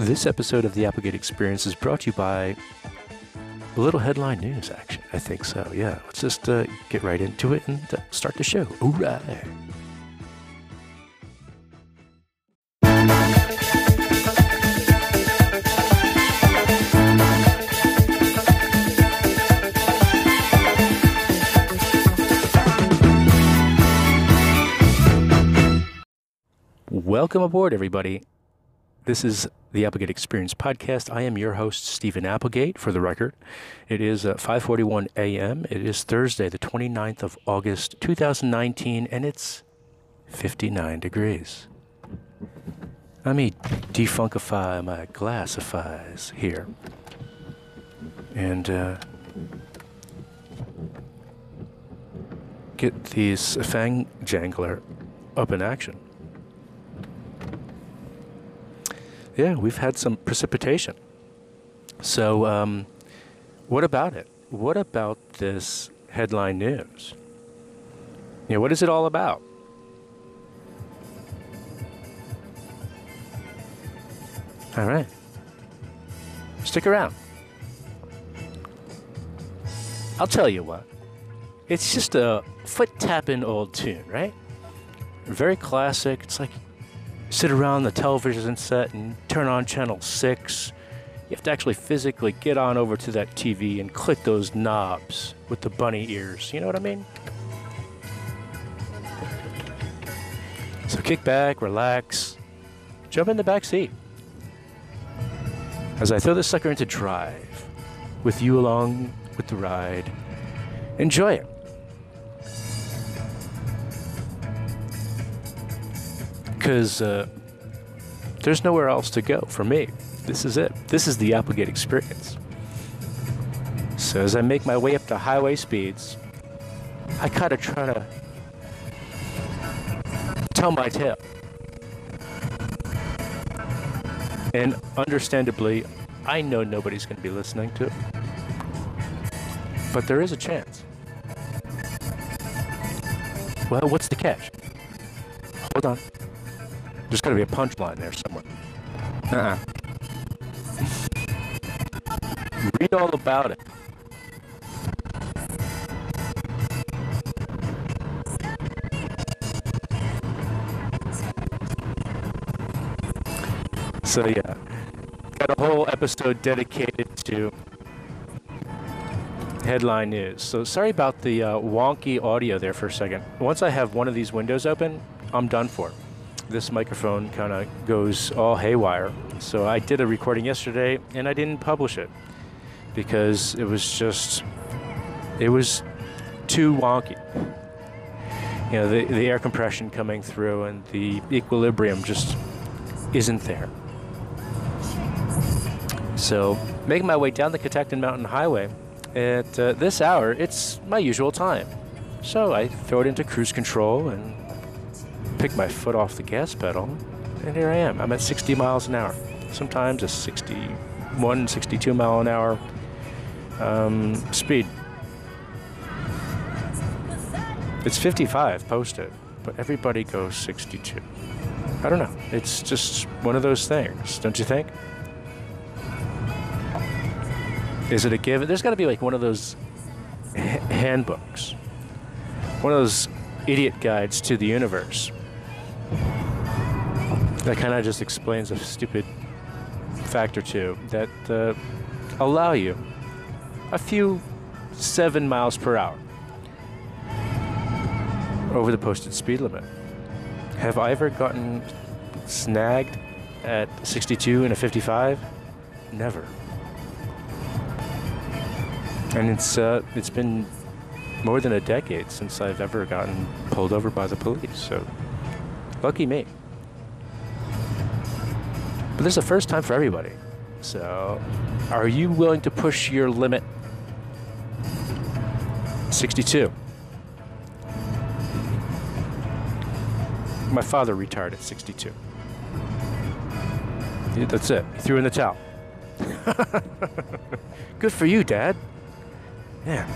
This episode of the Applegate Experience is brought to you by a little headline news action. I think so. Yeah, let's just uh, get right into it and uh, start the show. All right. Welcome aboard, everybody. This is the Applegate Experience podcast. I am your host, Steven Applegate, for the record. It is uh, 5.41 a.m. It is Thursday, the 29th of August, 2019, and it's 59 degrees. Let me defunkify my glassifies here. And uh, get these Fang Jangler up in action. Yeah, we've had some precipitation. So, um, what about it? What about this headline news? You know, what is it all about? All right. Stick around. I'll tell you what. It's just a foot tapping old tune, right? Very classic. It's like sit around the television set and turn on channel 6. You have to actually physically get on over to that TV and click those knobs with the bunny ears. You know what I mean? So kick back, relax, jump in the back seat. As I throw this sucker into drive, with you along with the ride, enjoy it. Because uh, there's nowhere else to go for me. This is it. This is the Applegate experience. So as I make my way up to highway speeds, I kind of try to tell my tale. And understandably, I know nobody's going to be listening to it. But there is a chance. Well, what's the catch? Hold on. There's got to be a punchline there somewhere. Uh-uh. Read all about it. So yeah, got a whole episode dedicated to headline news. So sorry about the uh, wonky audio there for a second. Once I have one of these windows open, I'm done for this microphone kind of goes all haywire. So I did a recording yesterday and I didn't publish it because it was just, it was too wonky. You know, the, the air compression coming through and the equilibrium just isn't there. So, making my way down the Catoctin Mountain Highway at uh, this hour, it's my usual time. So I throw it into cruise control and pick my foot off the gas pedal, and here I am. I'm at 60 miles an hour. Sometimes a 61, 62 mile an hour um, speed. It's 55 posted, but everybody goes 62. I don't know. It's just one of those things, don't you think? Is it a given? There's got to be like one of those handbooks, one of those idiot guides to the universe that kind of just explains a stupid fact or two that uh, allow you a few seven miles per hour over the posted speed limit. Have I ever gotten snagged at 62 and a 55? Never. And it's uh, it's been more than a decade since I've ever gotten pulled over by the police. So lucky me. But this is the first time for everybody. So, are you willing to push your limit? 62. My father retired at 62. That's it. He threw in the towel. Good for you, Dad. Yeah.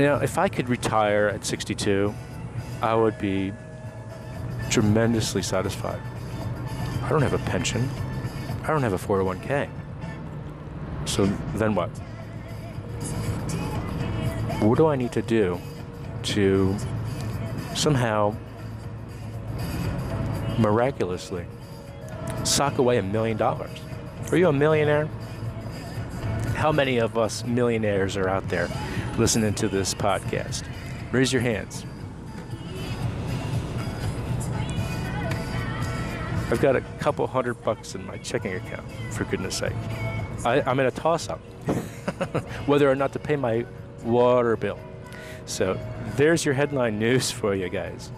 You know, if I could retire at 62, I would be tremendously satisfied. I don't have a pension. I don't have a 401k. So then what? What do I need to do to somehow miraculously sock away a million dollars? Are you a millionaire? How many of us millionaires are out there listening to this podcast? Raise your hands. I've got a couple hundred bucks in my checking account, for goodness sake. I, am in a toss up whether or not to pay my water bill. So there's your headline news for you guys.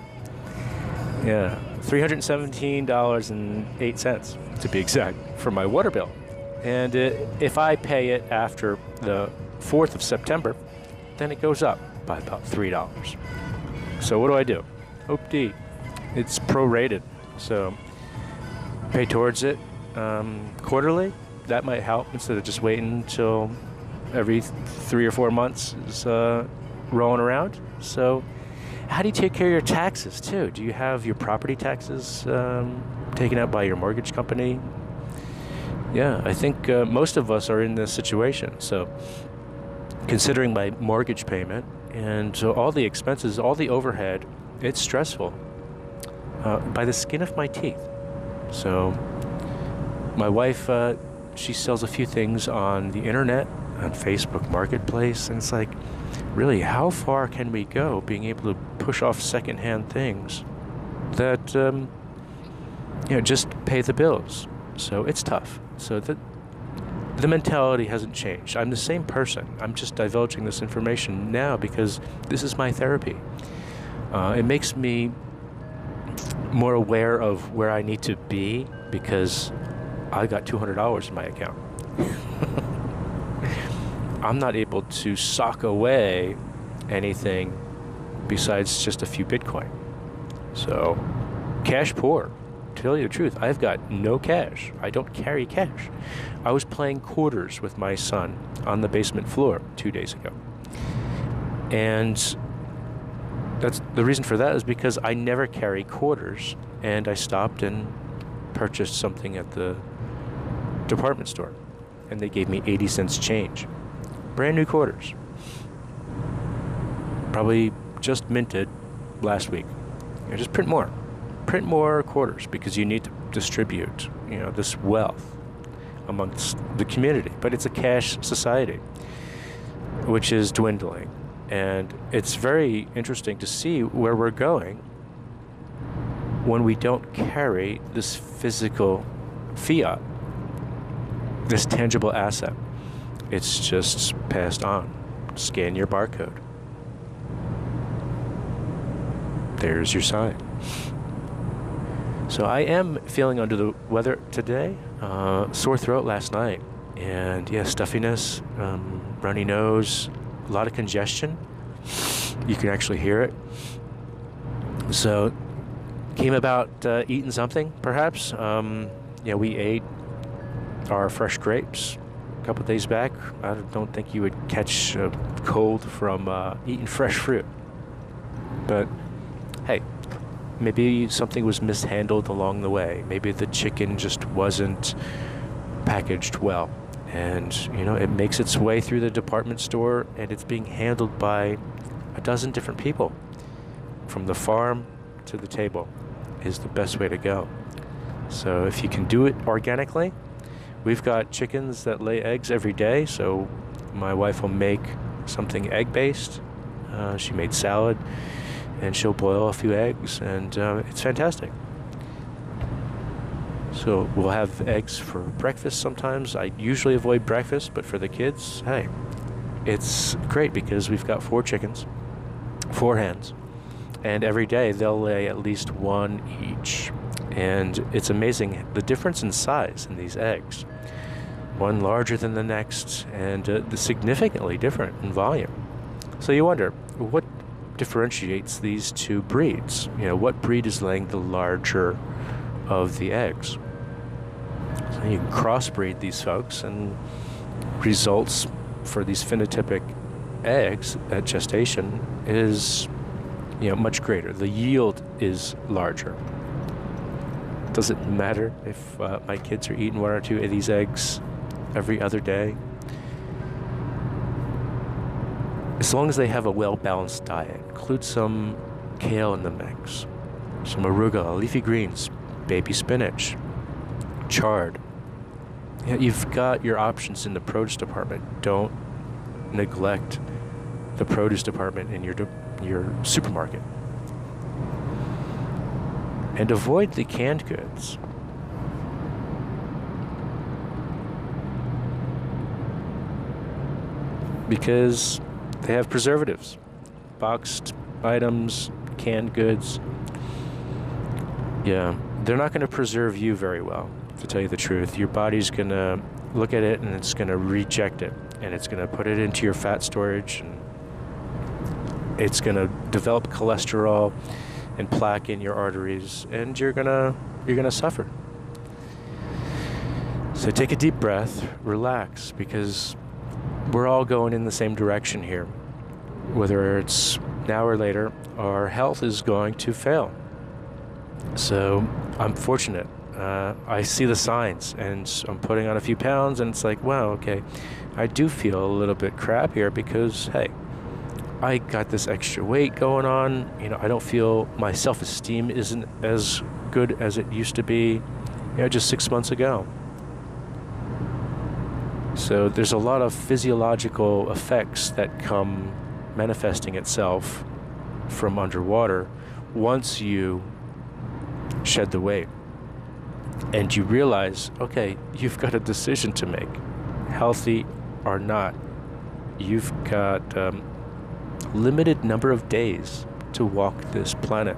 Yeah, $317.08 to be exact for my water bill. And it, if I pay it after the 4th of September, then it goes up by about $3. So what do I do? Oop-dee. It's prorated. So pay towards it um, quarterly. That might help instead of just waiting until every three or four months is uh, rolling around. So, how do you take care of your taxes too? Do you have your property taxes um, taken out by your mortgage company? Yeah, I think uh, most of us are in this situation. So, considering my mortgage payment and so all the expenses, all the overhead, it's stressful uh, by the skin of my teeth. So, my wife, uh, she sells a few things on the internet, on Facebook Marketplace, and it's like, really, how far can we go being able to push off secondhand things that, um, you know, just pay the bills? So it's tough. So the the mentality hasn't changed. I'm the same person. I'm just divulging this information now because this is my therapy. Uh, it makes me more aware of where I need to be because I got $200 in my account. I'm not able to sock away anything besides just a few Bitcoin. So, cash poor. To tell you the truth, I've got no cash. I don't carry cash. I was playing quarters with my son on the basement floor two days ago. And that's the reason for that is because I never carry quarters, and I stopped and purchased something at the department store, and they gave me 80 cents change, brand new quarters, probably just minted last week. You just print more, print more quarters because you need to distribute, you know, this wealth amongst the community. But it's a cash society, which is dwindling and it's very interesting to see where we're going when we don't carry this physical fiat, this tangible asset. It's just passed on. Scan your barcode. There's your sign. So I am feeling under the weather today. Uh, sore throat last night. And yeah, stuffiness, um, runny nose, a lot of congestion. You can actually hear it. So, came about uh, eating something, perhaps. Um, yeah, we ate our fresh grapes a couple days back. I don't think you would catch a cold from uh, eating fresh fruit. But hey, maybe something was mishandled along the way. Maybe the chicken just wasn't packaged well. And you know it makes its way through the department store and it's being handled by a dozen different people. From the farm to the table is the best way to go. So if you can do it organically we've got chickens that lay eggs every day. So my wife will make something egg based uh, she made salad and she'll boil a few eggs and uh, it's fantastic so we'll have eggs for breakfast sometimes. I usually avoid breakfast, but for the kids, hey, it's great because we've got four chickens, four hens, and every day they'll lay at least one each. And it's amazing the difference in size in these eggs. One larger than the next, and uh, significantly different in volume. So you wonder, what differentiates these two breeds? You know, what breed is laying the larger of the eggs. So you can crossbreed these folks, and results for these phenotypic eggs at gestation is you know much greater. The yield is larger. Does it matter if uh, my kids are eating one or two of these eggs every other day? As long as they have a well balanced diet, include some kale in the mix, some arugula, leafy greens, baby spinach, chard. You know, you've got your options in the produce department. Don't neglect the produce department in your your supermarket. And avoid the canned goods. Because they have preservatives, boxed items, canned goods. Yeah, they're not going to preserve you very well, to tell you the truth. Your body's going to look at it and it's going to reject it and it's going to put it into your fat storage and it's going to develop cholesterol and plaque in your arteries and you're going to you're going to suffer. So take a deep breath, relax because we're all going in the same direction here. Whether it's now or later, our health is going to fail. So I'm fortunate. Uh, I see the signs and I'm putting on a few pounds, and it's like, wow, okay, I do feel a little bit crap here because, hey, I got this extra weight going on. You know, I don't feel my self esteem isn't as good as it used to be, you know, just six months ago. So there's a lot of physiological effects that come manifesting itself from underwater once you shed the weight. And you realize, okay, you've got a decision to make healthy or not. You've got um, limited number of days to walk this planet.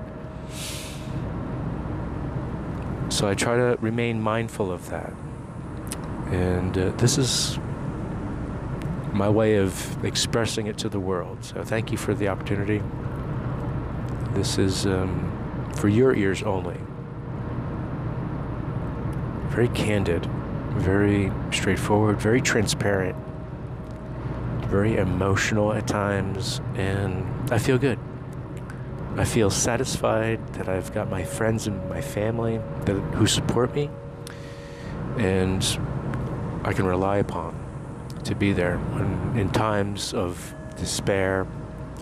So I try to remain mindful of that. And uh, this is my way of expressing it to the world. So thank you for the opportunity. This is um, for your ears only. Very candid, very straightforward, very transparent, very emotional at times, and I feel good. I feel satisfied that I've got my friends and my family that, who support me, and I can rely upon to be there when, in times of despair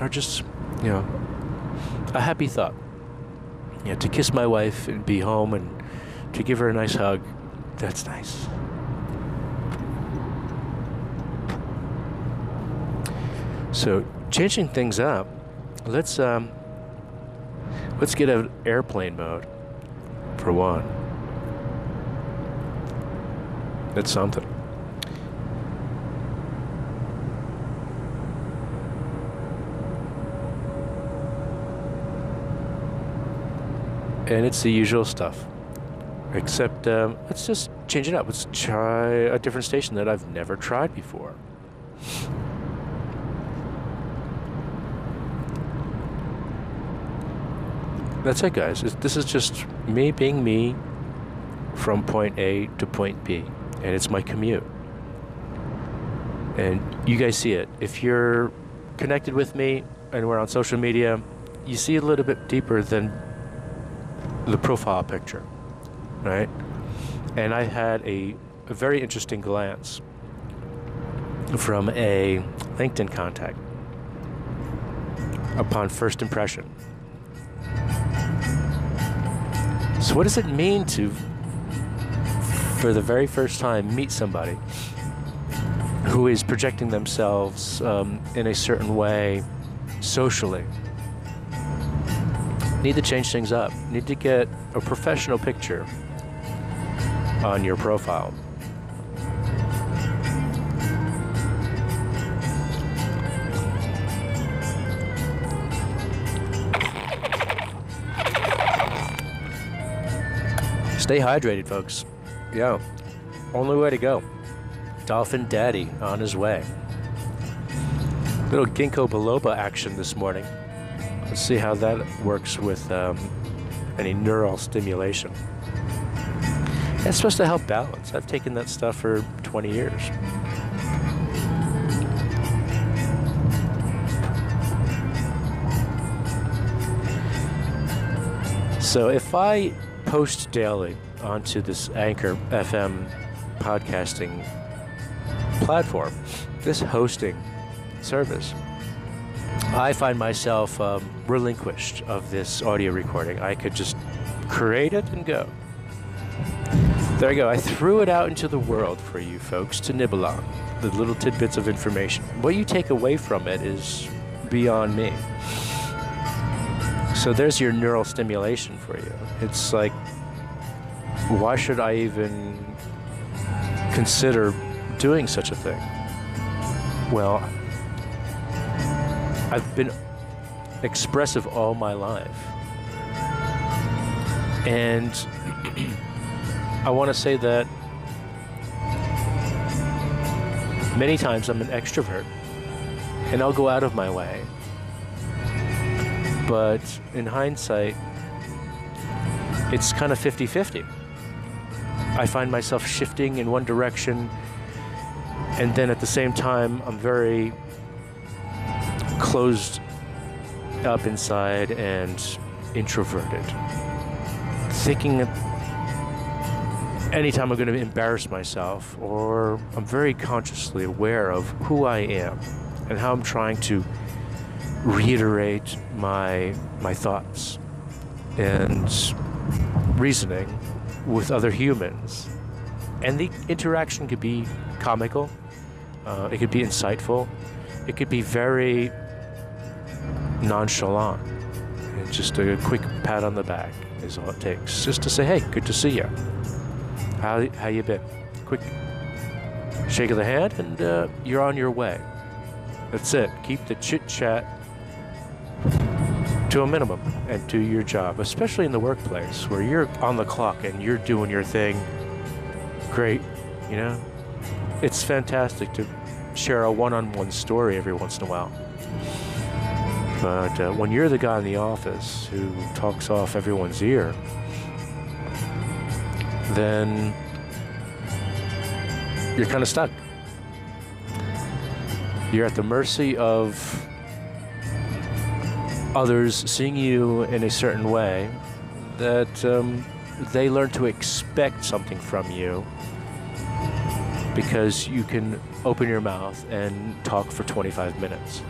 or just, you know, a happy thought. You know, to kiss my wife and be home and to give her a nice hug, that's nice. So, changing things up, let's um, let's get an airplane mode for one. That's something. And it's the usual stuff. Except, um, let's just change it up. Let's try a different station that I've never tried before. That's it, guys. This is just me being me from point A to point B, and it's my commute. And you guys see it. If you're connected with me and we're on social media, you see a little bit deeper than the profile picture, right? And I had a, a very interesting glance from a LinkedIn contact upon first impression. So, what does it mean to, for the very first time, meet somebody who is projecting themselves um, in a certain way socially? Need to change things up. Need to get a professional picture on your profile. Stay hydrated, folks. Yeah, only way to go. Dolphin Daddy on his way. Little ginkgo biloba action this morning. Let's see how that works with um, any neural stimulation. It's supposed to help balance. I've taken that stuff for 20 years. So if I post daily onto this Anchor FM podcasting platform, this hosting service, I find myself um, relinquished of this audio recording. I could just create it and go. There you go. I threw it out into the world for you folks to nibble on. The little tidbits of information. What you take away from it is beyond me. So there's your neural stimulation for you. It's like, why should I even consider doing such a thing? Well, I've been expressive all my life. And I want to say that many times I'm an extrovert and I'll go out of my way. But in hindsight, it's kind of 50 50. I find myself shifting in one direction, and then at the same time, I'm very closed up inside and introverted. Thinking anytime I'm going to embarrass myself, or I'm very consciously aware of who I am and how I'm trying to reiterate my my thoughts and reasoning with other humans. And the interaction could be comical, uh, it could be insightful, it could be very nonchalant. And just a quick pat on the back is all it takes, just to say, "Hey, good to see you." How, how you been? Quick shake of the hand, and uh, you're on your way. That's it. Keep the chit chat to a minimum and do your job, especially in the workplace where you're on the clock and you're doing your thing. Great, you know? It's fantastic to share a one on one story every once in a while. But uh, when you're the guy in the office who talks off everyone's ear, then you're kind of stuck. You're at the mercy of others seeing you in a certain way that um, they learn to expect something from you because you can open your mouth and talk for 25 minutes.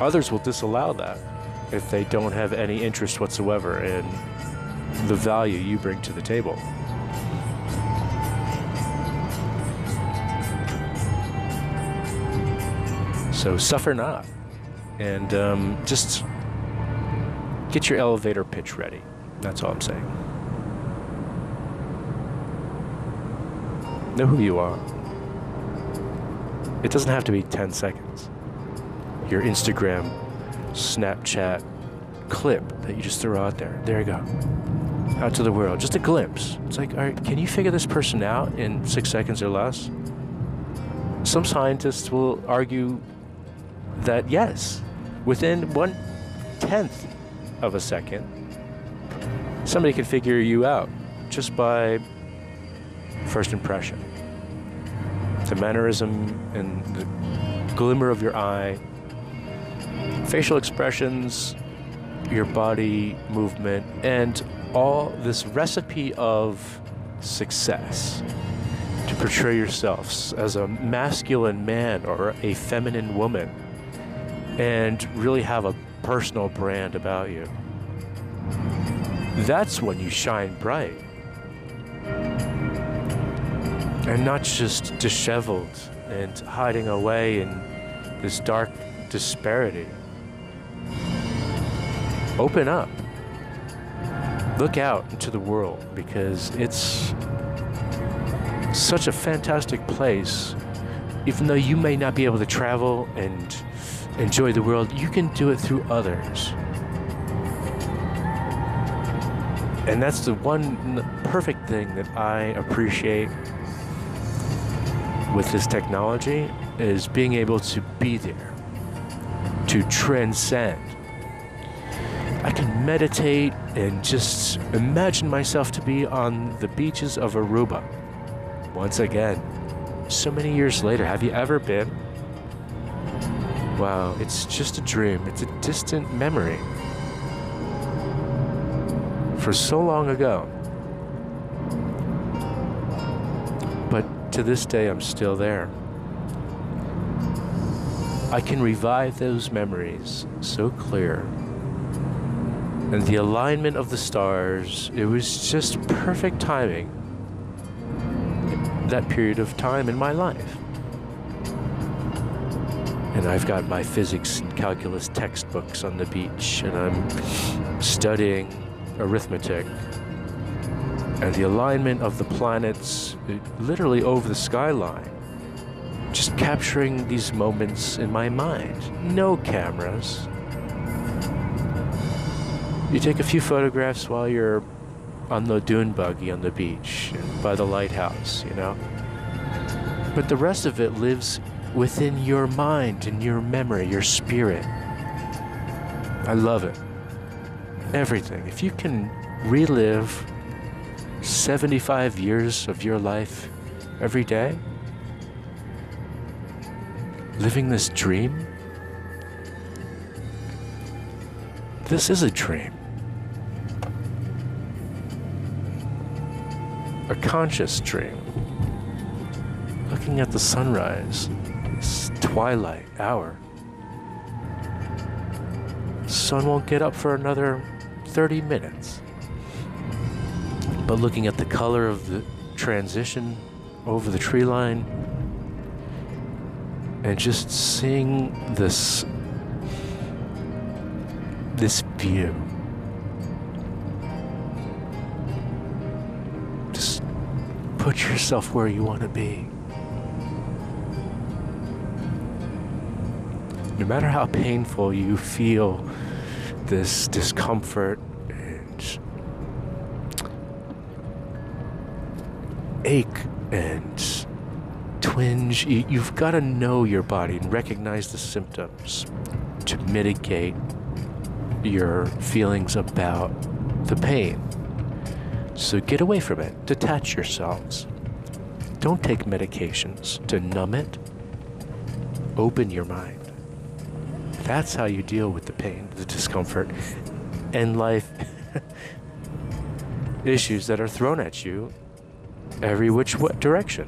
Others will disallow that if they don't have any interest whatsoever in the value you bring to the table. So suffer not, and um, just get your elevator pitch ready. That's all I'm saying. Know who you are. It doesn't have to be 10 seconds. Your Instagram Snapchat clip that you just throw out there. There you go. Out to the world. Just a glimpse. It's like, all right, can you figure this person out in six seconds or less? Some scientists will argue that yes, within one tenth of a second, somebody can figure you out just by first impression. The mannerism and the glimmer of your eye facial expressions, your body movement, and all this recipe of success to portray yourselves as a masculine man or a feminine woman and really have a personal brand about you. That's when you shine bright. And not just disheveled and hiding away in this dark disparity. Open up. Look out into the world because it's such a fantastic place. Even though you may not be able to travel and enjoy the world, you can do it through others. And that's the one perfect thing that I appreciate with this technology is being able to be there, to transcend I can meditate and just imagine myself to be on the beaches of Aruba. Once again, so many years later, have you ever been? Wow, it's just a dream. It's a distant memory. for so long ago. But to this day, I'm still there. I can revive those memories so clear. And the alignment of the stars, it was just perfect timing. That period of time in my life. And I've got my physics and calculus textbooks on the beach, and I'm studying arithmetic and the alignment of the planets literally over the skyline. Just capturing these moments in my mind. No cameras. You take a few photographs while you're on the dune buggy on the beach by the lighthouse, you know? But the rest of it lives within your mind and your memory, your spirit. I love it. Everything. If you can relive 75 years of your life every day, living this dream, this is a dream. A conscious dream. Looking at the sunrise, this twilight hour. Sun won't get up for another 30 minutes. But looking at the color of the transition over the tree line and just seeing this this view just put yourself where you want to be. No matter how painful you feel this discomfort and ache and twinge, you, you've got to know your body and recognize the symptoms to mitigate your feelings about the pain. So get away from it, detach yourselves. Don't take medications to numb it. Open your mind. That's how you deal with the pain, the discomfort, and life issues that are thrown at you every which direction.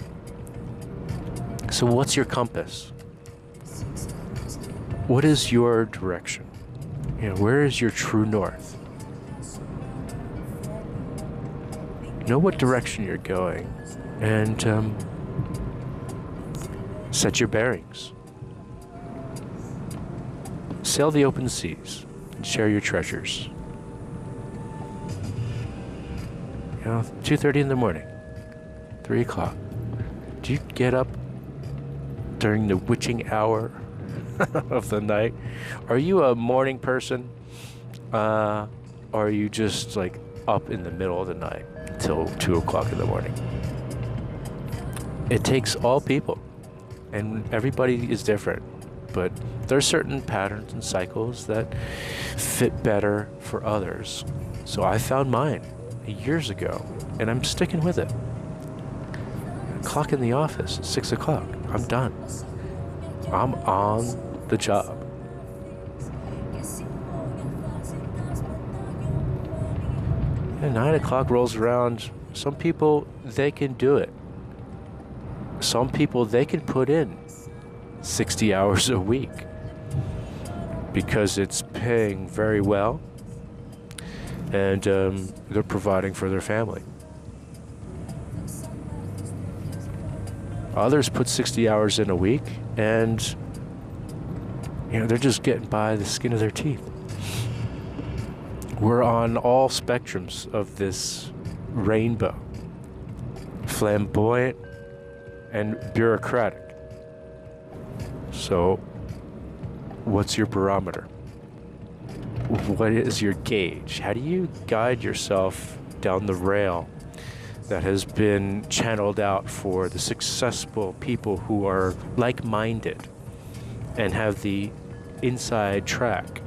So, what's your compass? What is your direction? You know, where is your true north? Know what direction you're going and um, set your bearings. Sail the open seas and share your treasures. You know, 2.30 in the morning, 3 o'clock. Do you get up during the witching hour of the night? Are you a morning person? Uh, or are you just like up in the middle of the night until 2 o'clock in the morning? It takes all people, and everybody is different but there are certain patterns and cycles that fit better for others. So I found mine years ago, and I'm sticking with it. Clock in the office, six o'clock. I'm done. I'm on the job. And nine o'clock rolls around. Some people, they can do it. Some people, they can put in 60 hours a week because it's paying very well and um, they're providing for their family. Others put 60 hours in a week and you know they're just getting by the skin of their teeth. We're on all spectrums of this rainbow. Flamboyant and bureaucratic. So, what's your barometer? What is your gauge? How do you guide yourself down the rail that has been channeled out for the successful people who are like minded and have the inside track?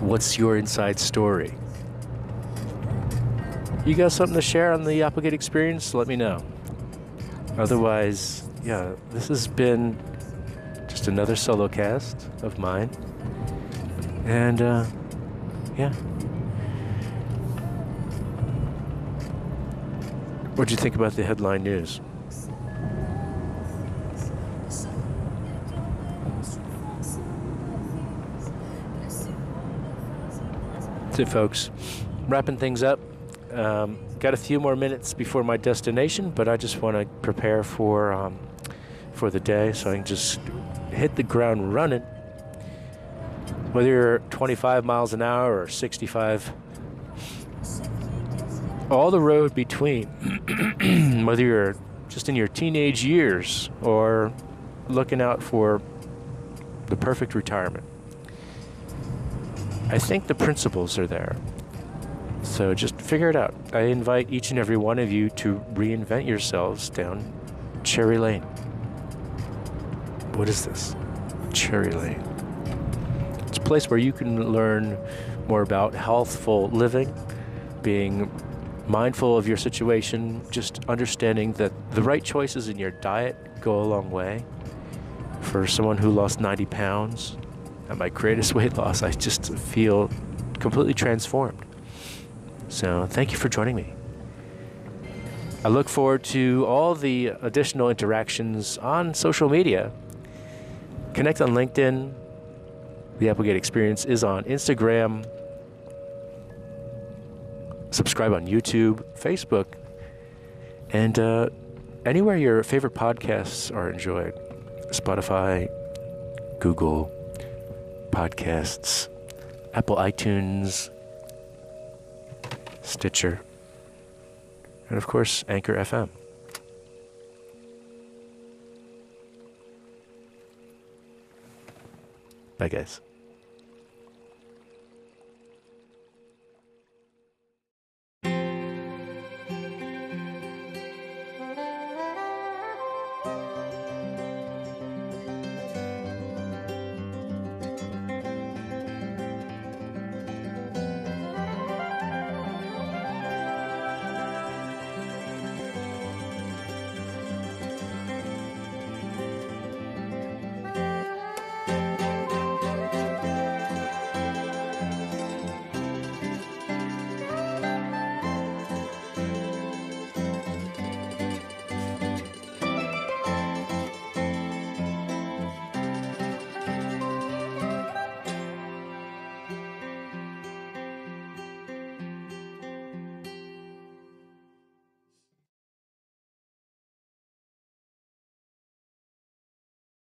What's your inside story? You got something to share on the Applegate experience? Let me know. Otherwise, yeah, this has been just another solo cast of mine. And uh, Yeah. What'd you think about the headline news? That's it, folks. Wrapping things up. Um, got a few more minutes before my destination, but I just want to prepare for um, for the day so I can just hit the ground running. Whether you're 25 miles an hour or 65, all the road between, whether you're just in your teenage years or looking out for the perfect retirement. I think the principles are there. So just figure it out. I invite each and every one of you to reinvent yourselves down Cherry Lane. What is this? Cherry Lane. It's a place where you can learn more about healthful living, being mindful of your situation, just understanding that the right choices in your diet go a long way. For someone who lost 90 pounds, at my greatest weight loss, I just feel completely transformed. So, thank you for joining me. I look forward to all the additional interactions on social media. Connect on LinkedIn. The Applegate Experience is on Instagram. Subscribe on YouTube, Facebook, and uh, anywhere your favorite podcasts are enjoyed Spotify, Google, Podcasts, Apple iTunes, Stitcher, and of course, Anchor FM. Bye, guys.